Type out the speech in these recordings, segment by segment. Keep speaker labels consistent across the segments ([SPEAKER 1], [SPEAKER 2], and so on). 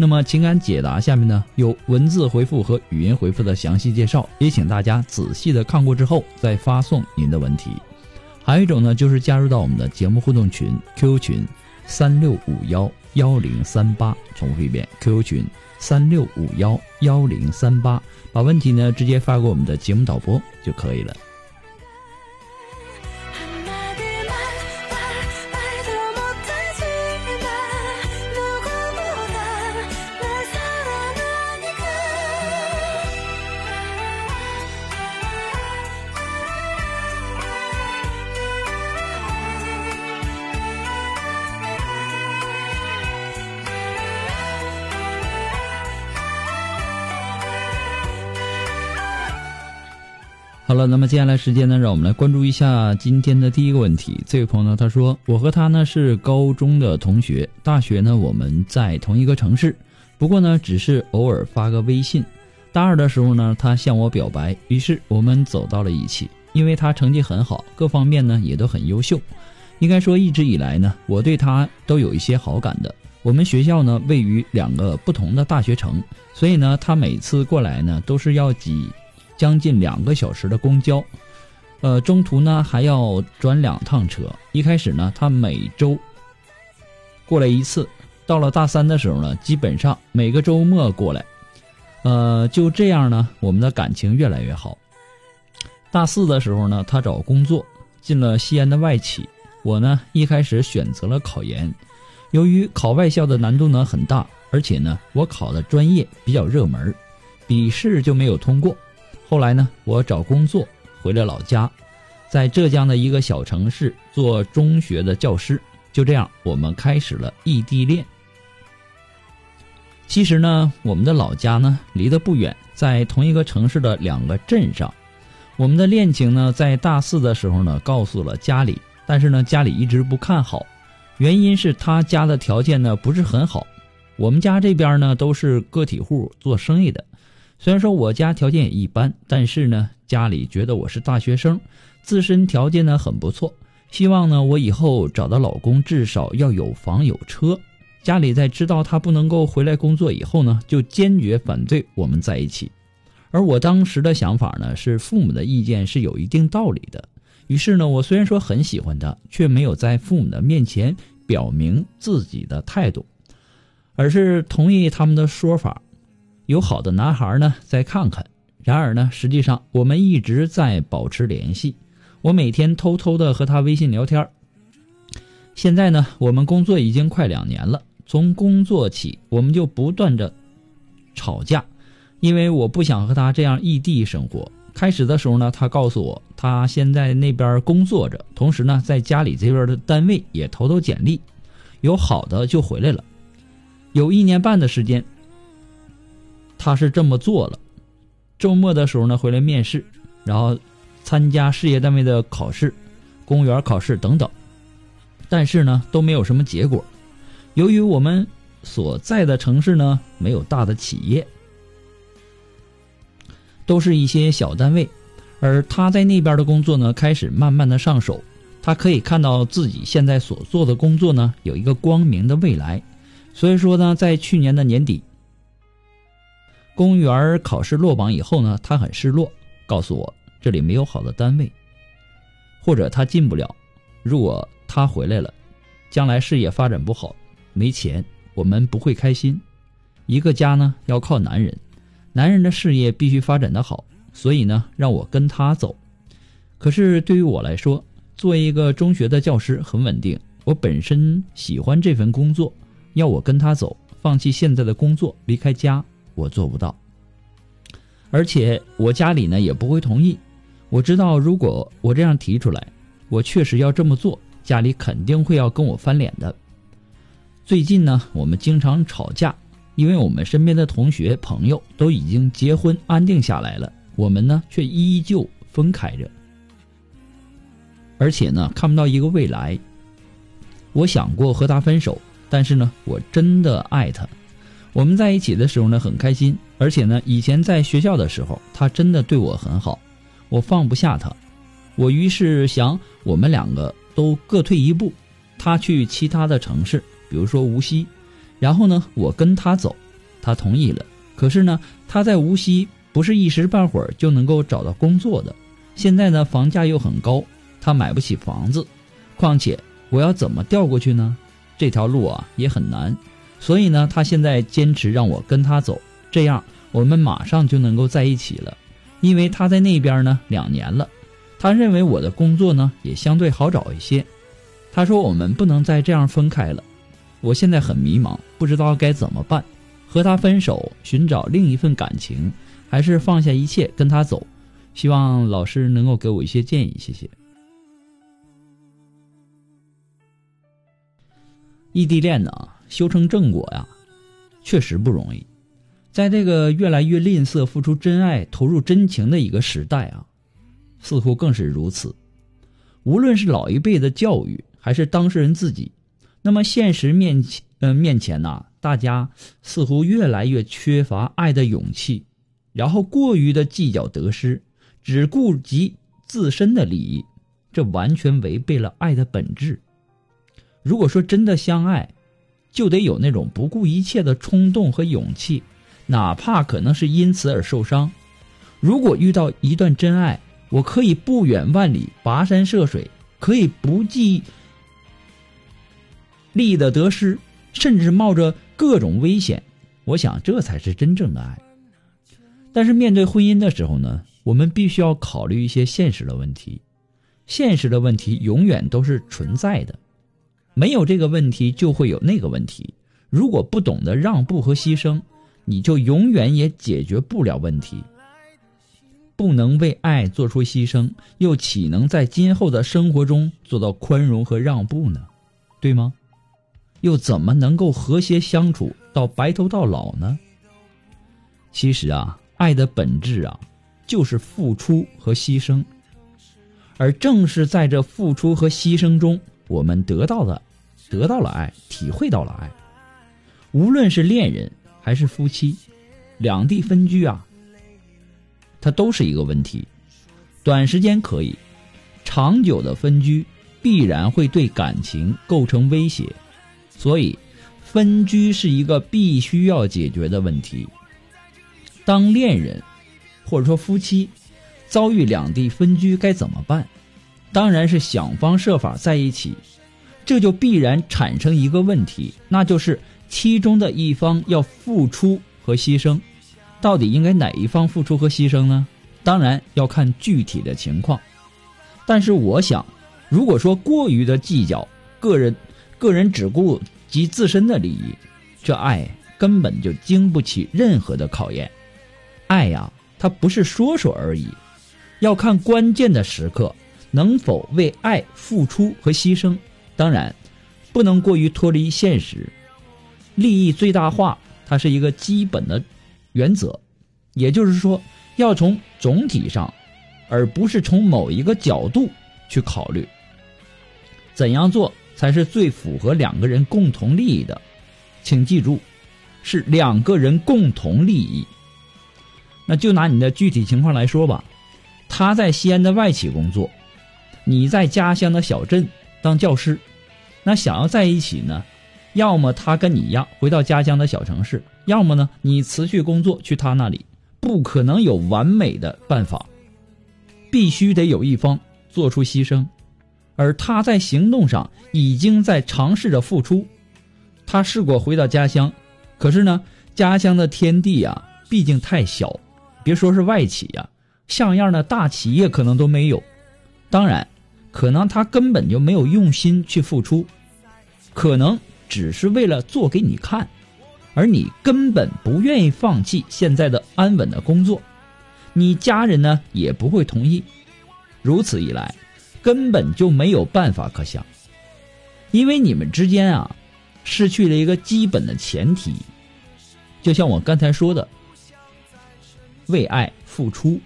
[SPEAKER 1] 那么情感解答下面呢有文字回复和语音回复的详细介绍，也请大家仔细的看过之后再发送您的问题。还有一种呢就是加入到我们的节目互动群 QQ 群三六五幺幺零三八，重复一遍 QQ 群三六五幺幺零三八，把问题呢直接发给我们的节目导播就可以了。好了，那么接下来时间呢，让我们来关注一下今天的第一个问题。这位朋友呢，他说：“我和他呢是高中的同学，大学呢我们在同一个城市，不过呢只是偶尔发个微信。大二的时候呢，他向我表白，于是我们走到了一起。因为他成绩很好，各方面呢也都很优秀，应该说一直以来呢，我对他都有一些好感的。我们学校呢位于两个不同的大学城，所以呢，他每次过来呢都是要挤。”将近两个小时的公交，呃，中途呢还要转两趟车。一开始呢，他每周过来一次，到了大三的时候呢，基本上每个周末过来。呃，就这样呢，我们的感情越来越好。大四的时候呢，他找工作进了西安的外企，我呢一开始选择了考研，由于考外校的难度呢很大，而且呢我考的专业比较热门，笔试就没有通过。后来呢，我找工作回了老家，在浙江的一个小城市做中学的教师。就这样，我们开始了异地恋。其实呢，我们的老家呢离得不远，在同一个城市的两个镇上。我们的恋情呢，在大四的时候呢，告诉了家里，但是呢，家里一直不看好，原因是他家的条件呢不是很好。我们家这边呢都是个体户，做生意的。虽然说我家条件也一般，但是呢，家里觉得我是大学生，自身条件呢很不错，希望呢我以后找到老公至少要有房有车。家里在知道他不能够回来工作以后呢，就坚决反对我们在一起。而我当时的想法呢，是父母的意见是有一定道理的。于是呢，我虽然说很喜欢他，却没有在父母的面前表明自己的态度，而是同意他们的说法。有好的男孩呢，再看看。然而呢，实际上我们一直在保持联系。我每天偷偷的和他微信聊天。现在呢，我们工作已经快两年了。从工作起，我们就不断的吵架，因为我不想和他这样异地生活。开始的时候呢，他告诉我他现在那边工作着，同时呢，在家里这边的单位也投投简历，有好的就回来了。有一年半的时间。他是这么做了，周末的时候呢回来面试，然后参加事业单位的考试、公务员考试等等，但是呢都没有什么结果。由于我们所在的城市呢没有大的企业，都是一些小单位，而他在那边的工作呢开始慢慢的上手，他可以看到自己现在所做的工作呢有一个光明的未来，所以说呢在去年的年底。公务员考试落榜以后呢，他很失落，告诉我这里没有好的单位，或者他进不了。如果他回来了，将来事业发展不好，没钱，我们不会开心。一个家呢要靠男人，男人的事业必须发展的好，所以呢让我跟他走。可是对于我来说，作为一个中学的教师很稳定，我本身喜欢这份工作，要我跟他走，放弃现在的工作，离开家，我做不到。而且我家里呢也不会同意。我知道，如果我这样提出来，我确实要这么做，家里肯定会要跟我翻脸的。最近呢，我们经常吵架，因为我们身边的同学朋友都已经结婚安定下来了，我们呢却依旧分开着，而且呢看不到一个未来。我想过和他分手，但是呢，我真的爱他。我们在一起的时候呢很开心，而且呢以前在学校的时候，他真的对我很好。我放不下他，我于是想，我们两个都各退一步，他去其他的城市，比如说无锡，然后呢，我跟他走，他同意了。可是呢，他在无锡不是一时半会儿就能够找到工作的，现在呢，房价又很高，他买不起房子，况且我要怎么调过去呢？这条路啊也很难，所以呢，他现在坚持让我跟他走，这样我们马上就能够在一起了。因为他在那边呢两年了，他认为我的工作呢也相对好找一些。他说我们不能再这样分开了。我现在很迷茫，不知道该怎么办。和他分手，寻找另一份感情，还是放下一切跟他走？希望老师能够给我一些建议，谢谢。异地恋呢，修成正果呀，确实不容易。在这个越来越吝啬付出真爱、投入真情的一个时代啊，似乎更是如此。无论是老一辈的教育，还是当事人自己，那么现实面前，呃，面前呐，大家似乎越来越缺乏爱的勇气，然后过于的计较得失，只顾及自身的利益，这完全违背了爱的本质。如果说真的相爱，就得有那种不顾一切的冲动和勇气。哪怕可能是因此而受伤，如果遇到一段真爱，我可以不远万里跋山涉水，可以不计利益的得失，甚至冒着各种危险。我想这才是真正的爱。但是面对婚姻的时候呢，我们必须要考虑一些现实的问题。现实的问题永远都是存在的，没有这个问题就会有那个问题。如果不懂得让步和牺牲，你就永远也解决不了问题。不能为爱做出牺牲，又岂能在今后的生活中做到宽容和让步呢？对吗？又怎么能够和谐相处到白头到老呢？其实啊，爱的本质啊，就是付出和牺牲。而正是在这付出和牺牲中，我们得到了，得到了爱，体会到了爱。无论是恋人。还是夫妻，两地分居啊，它都是一个问题。短时间可以，长久的分居必然会对感情构成威胁，所以分居是一个必须要解决的问题。当恋人或者说夫妻遭遇两地分居该怎么办？当然是想方设法在一起，这就必然产生一个问题，那就是。其中的一方要付出和牺牲，到底应该哪一方付出和牺牲呢？当然要看具体的情况。但是我想，如果说过于的计较，个人个人只顾及自身的利益，这爱根本就经不起任何的考验。爱呀，它不是说说而已，要看关键的时刻能否为爱付出和牺牲。当然，不能过于脱离现实。利益最大化，它是一个基本的原则，也就是说，要从总体上，而不是从某一个角度去考虑。怎样做才是最符合两个人共同利益的？请记住，是两个人共同利益。那就拿你的具体情况来说吧，他在西安的外企工作，你在家乡的小镇当教师，那想要在一起呢？要么他跟你一样回到家乡的小城市，要么呢你辞去工作去他那里，不可能有完美的办法，必须得有一方做出牺牲，而他在行动上已经在尝试着付出，他试过回到家乡，可是呢家乡的天地啊，毕竟太小，别说是外企呀，像样的大企业可能都没有。当然，可能他根本就没有用心去付出，可能只是为了做给你看，而你根本不愿意放弃现在的安稳的工作，你家人呢也不会同意。如此一来，根本就没有办法可想，因为你们之间啊，失去了一个基本的前提。就像我刚才说的，为爱付出，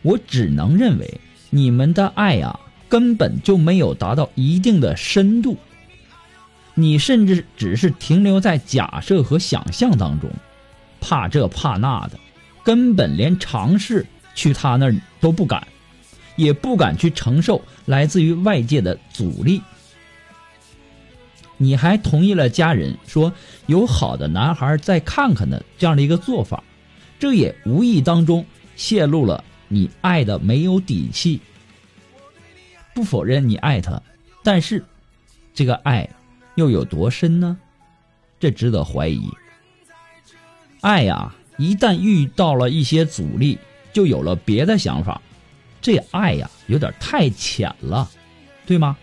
[SPEAKER 1] 我只能认为你们的爱呀，根本就没有达到一定的深度。你甚至只是停留在假设和想象当中，怕这怕那的，根本连尝试去他那儿都不敢，也不敢去承受来自于外界的阻力。你还同意了家人说有好的男孩再看看的这样的一个做法，这也无意当中泄露了你爱的没有底气。不否认你爱他，但是这个爱又有多深呢？这值得怀疑。爱呀，一旦遇到了一些阻力，就有了别的想法，这爱呀有点太浅了，对吗？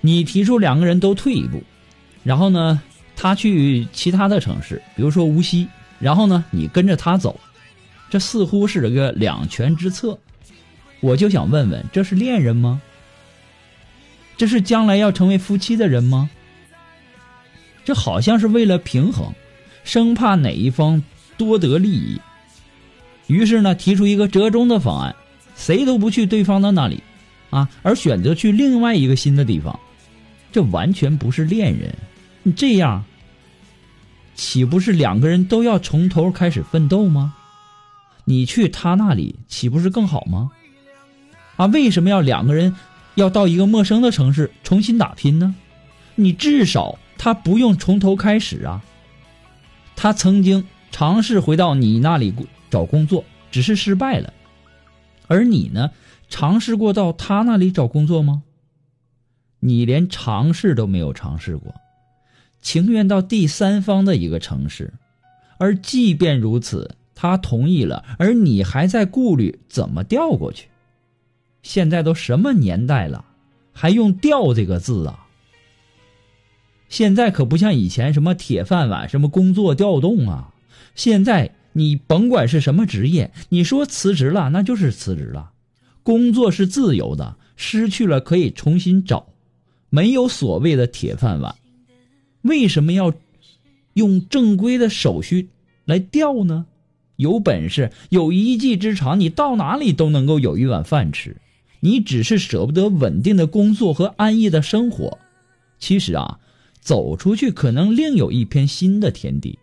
[SPEAKER 1] 你提出两个人都退一步，然后呢，他去其他的城市，比如说无锡，然后呢，你跟着他走，这似乎是个两全之策。我就想问问，这是恋人吗？这是将来要成为夫妻的人吗？这好像是为了平衡，生怕哪一方多得利益，于是呢，提出一个折中的方案，谁都不去对方的那里，啊，而选择去另外一个新的地方。这完全不是恋人，你这样，岂不是两个人都要从头开始奋斗吗？你去他那里，岂不是更好吗？啊，为什么要两个人要到一个陌生的城市重新打拼呢？你至少他不用从头开始啊。他曾经尝试回到你那里找工作，只是失败了，而你呢，尝试过到他那里找工作吗？你连尝试都没有尝试过，情愿到第三方的一个城市，而即便如此，他同意了，而你还在顾虑怎么调过去。现在都什么年代了，还用“调”这个字啊？现在可不像以前什么铁饭碗、什么工作调动啊。现在你甭管是什么职业，你说辞职了，那就是辞职了。工作是自由的，失去了可以重新找。没有所谓的铁饭碗，为什么要用正规的手续来调呢？有本事有一技之长，你到哪里都能够有一碗饭吃。你只是舍不得稳定的工作和安逸的生活。其实啊，走出去可能另有一片新的天地。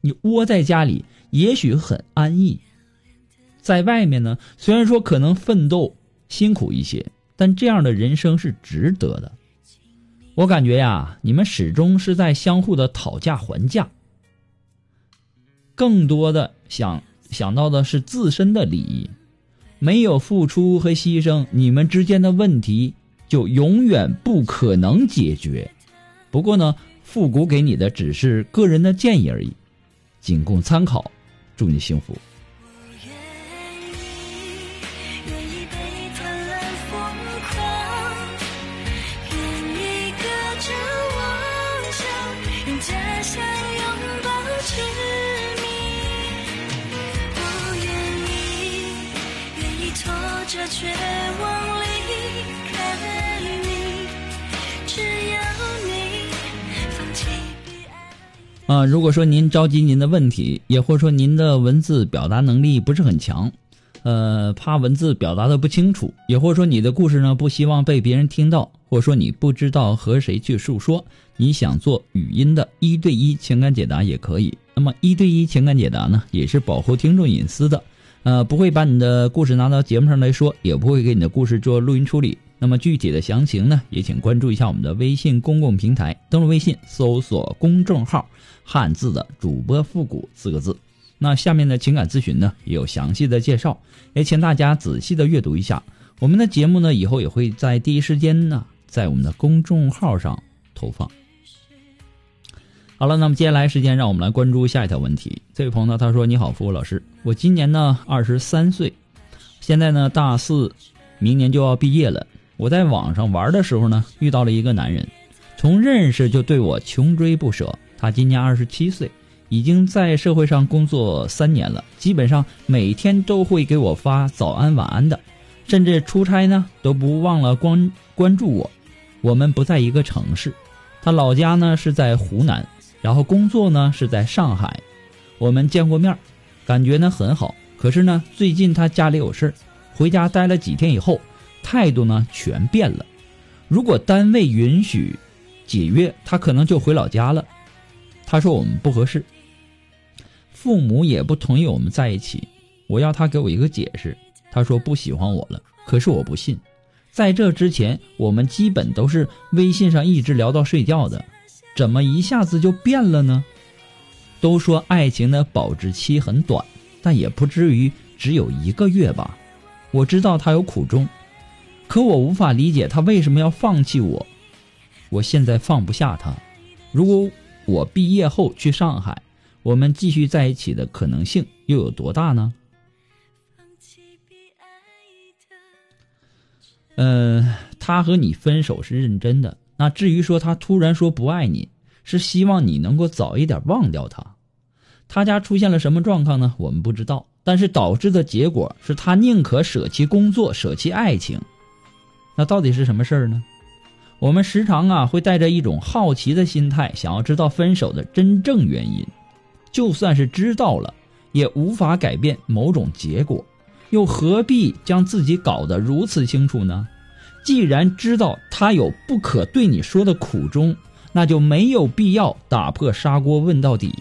[SPEAKER 1] 你窝在家里也许很安逸，在外面呢，虽然说可能奋斗辛苦一些，但这样的人生是值得的。我感觉呀，你们始终是在相互的讨价还价，更多的想想到的是自身的利益，没有付出和牺牲，你们之间的问题就永远不可能解决。不过呢，复古给你的只是个人的建议而已，仅供参考。祝你幸福。啊，如果说您着急您的问题，也或者说您的文字表达能力不是很强，呃，怕文字表达的不清楚，也或者说你的故事呢不希望被别人听到，或者说你不知道和谁去诉说，你想做语音的一对一情感解答也可以。那么一对一情感解答呢，也是保护听众隐私的。呃，不会把你的故事拿到节目上来说，也不会给你的故事做录音处理。那么具体的详情呢，也请关注一下我们的微信公共平台，登录微信搜索公众号“汉字的主播复古”四个字。那下面的情感咨询呢，也有详细的介绍，也请大家仔细的阅读一下。我们的节目呢，以后也会在第一时间呢，在我们的公众号上投放。好了，那么接下来时间，让我们来关注下一条问题。这位朋友呢，他说：“你好，付老师，我今年呢二十三岁，现在呢大四，明年就要毕业了。我在网上玩的时候呢，遇到了一个男人，从认识就对我穷追不舍。他今年二十七岁，已经在社会上工作三年了，基本上每天都会给我发早安晚安的，甚至出差呢都不忘了关关注我。我们不在一个城市，他老家呢是在湖南。”然后工作呢是在上海，我们见过面，感觉呢很好。可是呢，最近他家里有事儿回家待了几天以后，态度呢全变了。如果单位允许解约，他可能就回老家了。他说我们不合适，父母也不同意我们在一起。我要他给我一个解释。他说不喜欢我了。可是我不信，在这之前我们基本都是微信上一直聊到睡觉的。怎么一下子就变了呢？都说爱情的保质期很短，但也不至于只有一个月吧。我知道他有苦衷，可我无法理解他为什么要放弃我。我现在放不下他。如果我毕业后去上海，我们继续在一起的可能性又有多大呢？嗯，他和你分手是认真的。那至于说他突然说不爱你，是希望你能够早一点忘掉他。他家出现了什么状况呢？我们不知道，但是导致的结果是他宁可舍弃工作，舍弃爱情。那到底是什么事儿呢？我们时常啊会带着一种好奇的心态，想要知道分手的真正原因。就算是知道了，也无法改变某种结果，又何必将自己搞得如此清楚呢？既然知道他有不可对你说的苦衷，那就没有必要打破砂锅问到底。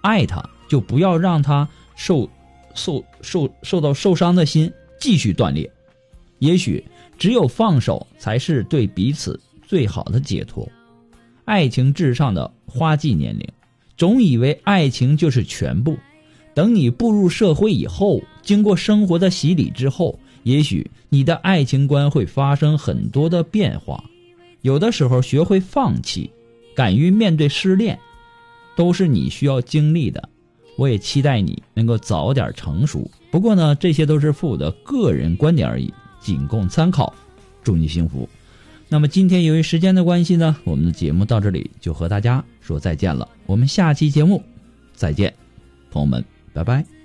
[SPEAKER 1] 爱他就不要让他受受受受到受伤的心继续断裂。也许只有放手才是对彼此最好的解脱。爱情至上的花季年龄，总以为爱情就是全部。等你步入社会以后，经过生活的洗礼之后。也许你的爱情观会发生很多的变化，有的时候学会放弃，敢于面对失恋，都是你需要经历的。我也期待你能够早点成熟。不过呢，这些都是父母的个人观点而已，仅供参考。祝你幸福。那么今天由于时间的关系呢，我们的节目到这里就和大家说再见了。我们下期节目再见，朋友们，拜拜。